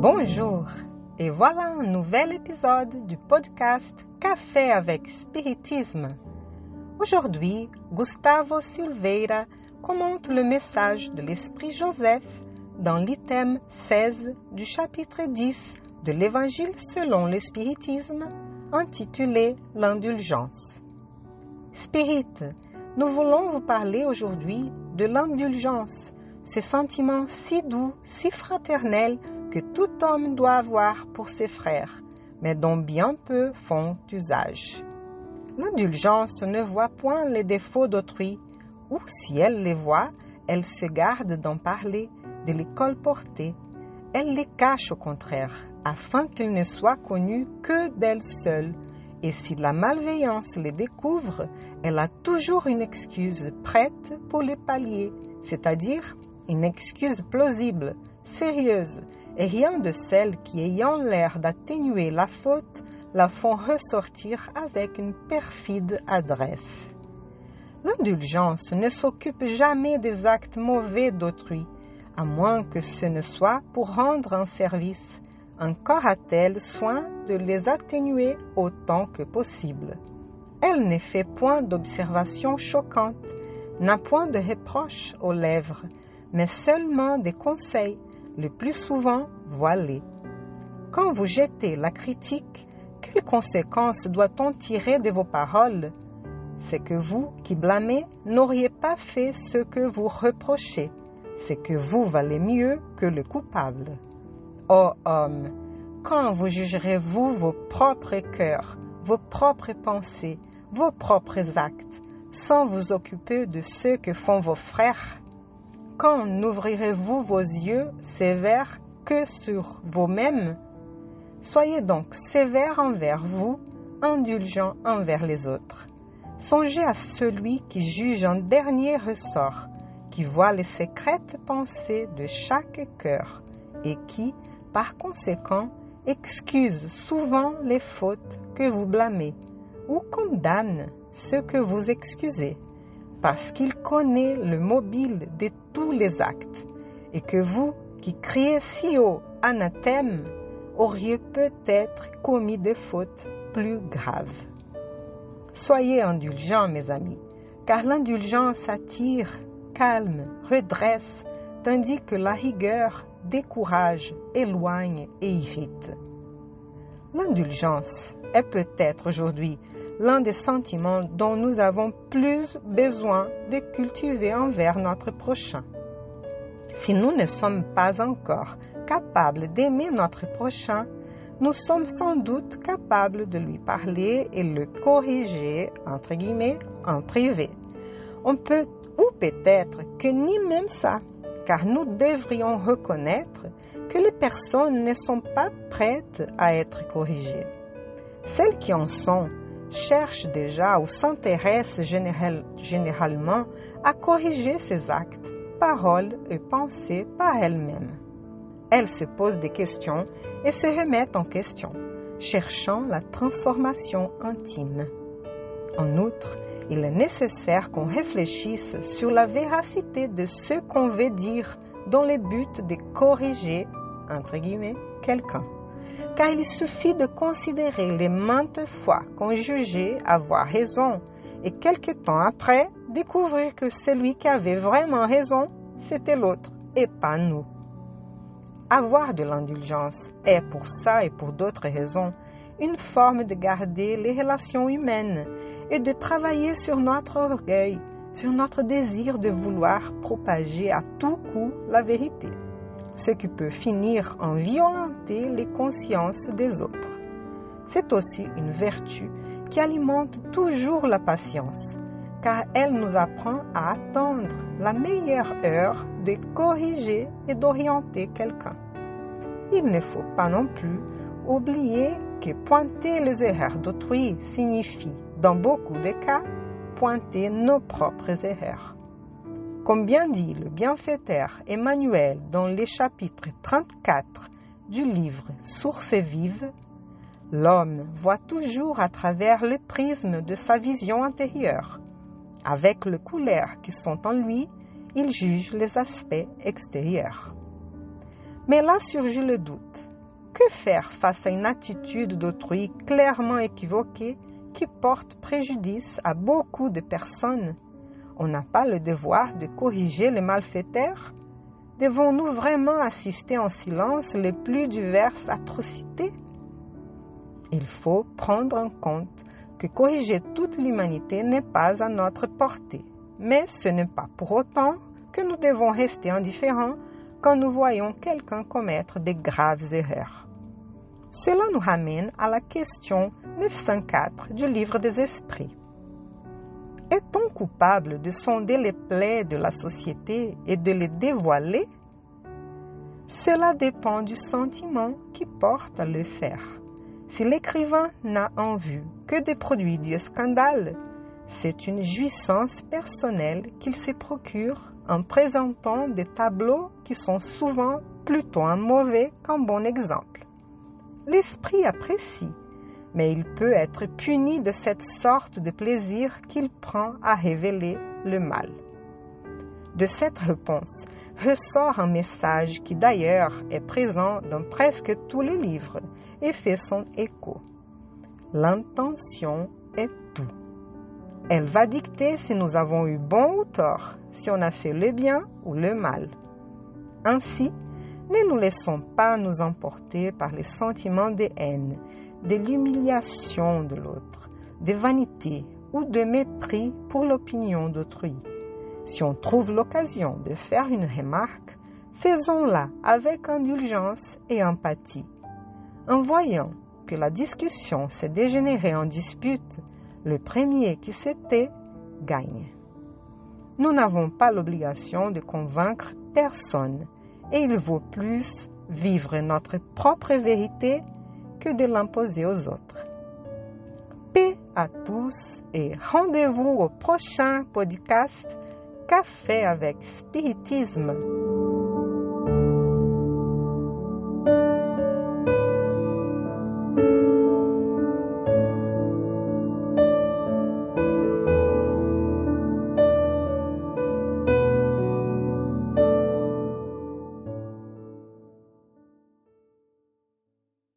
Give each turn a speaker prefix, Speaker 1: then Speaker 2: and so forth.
Speaker 1: Bonjour et voilà un nouvel épisode du podcast Café avec Spiritisme. Aujourd'hui, Gustavo Silveira commente le message de l'Esprit Joseph dans l'item 16 du chapitre 10 de l'Évangile selon le Spiritisme intitulé L'indulgence. Spirit, nous voulons vous parler aujourd'hui de l'indulgence, ce sentiment si doux, si fraternel que tout homme doit avoir pour ses frères, mais dont bien peu font usage. L'indulgence ne voit point les défauts d'autrui, ou si elle les voit, elle se garde d'en parler, de les colporter. Elle les cache au contraire, afin qu'ils ne soient connus que d'elle seule. Et si la malveillance les découvre, elle a toujours une excuse prête pour les pallier, c'est-à-dire une excuse plausible, sérieuse, et rien de celles qui, ayant l'air d'atténuer la faute, la font ressortir avec une perfide adresse. L'indulgence ne s'occupe jamais des actes mauvais d'autrui, à moins que ce ne soit pour rendre un service. Encore a-t-elle soin de les atténuer autant que possible. Elle ne fait point d'observations choquantes, n'a point de reproches aux lèvres, mais seulement des conseils, le plus souvent voilés. Quand vous jetez la critique, quelles conséquences doit-on tirer de vos paroles? C'est que vous, qui blâmez, n'auriez pas fait ce que vous reprochez. C'est que vous valez mieux que le coupable. Ô homme, quand vous jugerez-vous vos propres cœurs, vos propres pensées, vos propres actes, sans vous occuper de ceux que font vos frères? Quand n'ouvrirez-vous vos yeux sévères que sur vous-même? Soyez donc sévères envers vous, indulgents envers les autres. Songez à celui qui juge en dernier ressort, qui voit les secrètes pensées de chaque cœur et qui, par conséquent, excuse souvent les fautes que vous blâmez ou condamne ceux que vous excusez, parce qu'il connaît le mobile de tous les actes, et que vous, qui criez si haut anathème, auriez peut-être commis des fautes plus graves. Soyez indulgents, mes amis, car l'indulgence attire, calme, redresse, tandis que la rigueur décourage, éloigne et irrite. L'indulgence est peut-être aujourd'hui l'un des sentiments dont nous avons plus besoin de cultiver envers notre prochain. Si nous ne sommes pas encore capables d'aimer notre prochain, nous sommes sans doute capables de lui parler et le corriger, entre guillemets, en privé. On peut, ou peut-être que ni même ça, car nous devrions reconnaître que les personnes ne sont pas prêtes à être corrigées. Celles qui en sont cherchent déjà ou s'intéressent général, généralement à corriger ses actes, paroles et pensées par elles-mêmes. Elles se posent des questions et se remettent en question, cherchant la transformation intime. En outre, il est nécessaire qu'on réfléchisse sur la véracité de ce qu'on veut dire dans le but de corriger, entre guillemets, quelqu'un car il suffit de considérer les maintes fois qu'on jugeait avoir raison et quelque temps après découvrir que celui qui avait vraiment raison, c'était l'autre et pas nous. Avoir de l'indulgence est pour ça et pour d'autres raisons une forme de garder les relations humaines et de travailler sur notre orgueil, sur notre désir de vouloir propager à tout coup la vérité ce qui peut finir en violenter les consciences des autres. C'est aussi une vertu qui alimente toujours la patience, car elle nous apprend à attendre la meilleure heure de corriger et d'orienter quelqu'un. Il ne faut pas non plus oublier que pointer les erreurs d'autrui signifie, dans beaucoup de cas, pointer nos propres erreurs. Comme bien dit le bienfaiteur Emmanuel dans les chapitres 34 du livre Sources vives, l'homme voit toujours à travers le prisme de sa vision intérieure. Avec les couleurs qui sont en lui, il juge les aspects extérieurs. Mais là surgit le doute. Que faire face à une attitude d'autrui clairement équivoquée qui porte préjudice à beaucoup de personnes On n'a pas le devoir de corriger les malfaiteurs Devons-nous vraiment assister en silence les plus diverses atrocités? Il faut prendre en compte que corriger toute l'humanité n'est pas à notre portée, mais ce n'est pas pour autant que nous devons rester indifférents quand nous voyons quelqu'un commettre de graves erreurs. Cela nous ramène à la question 904 du livre des esprits. Est-on coupable de sonder les plaies de la société et de les dévoiler? Cela dépend du sentiment qui porte à le faire. Si l'écrivain n'a en vue que des produits du scandale, c'est une jouissance personnelle qu'il se procure en présentant des tableaux qui sont souvent plutôt un mauvais qu'un bon exemple. L'esprit apprécie, mais il peut être puni de cette sorte de plaisir qu'il prend à révéler le mal. De cette réponse ressort un message qui d'ailleurs est présent dans presque tous les livres et fait son écho. L'intention est tout. Elle va dicter si nous avons eu bon ou tort, si on a fait le bien ou le mal. Ainsi, ne nous laissons pas nous emporter par les sentiments de haine, de l'humiliation de l'autre, de vanité ou de mépris pour l'opinion d'autrui. Si on trouve l'occasion de faire une remarque, faisons-la avec indulgence et empathie. En voyant que la discussion s'est dégénérée en dispute, le premier qui s'était gagne. Nous n'avons pas l'obligation de convaincre personne et il vaut plus vivre notre propre vérité que de l'imposer aux autres. Paix à tous et rendez-vous au prochain podcast Café avec Spiritisme.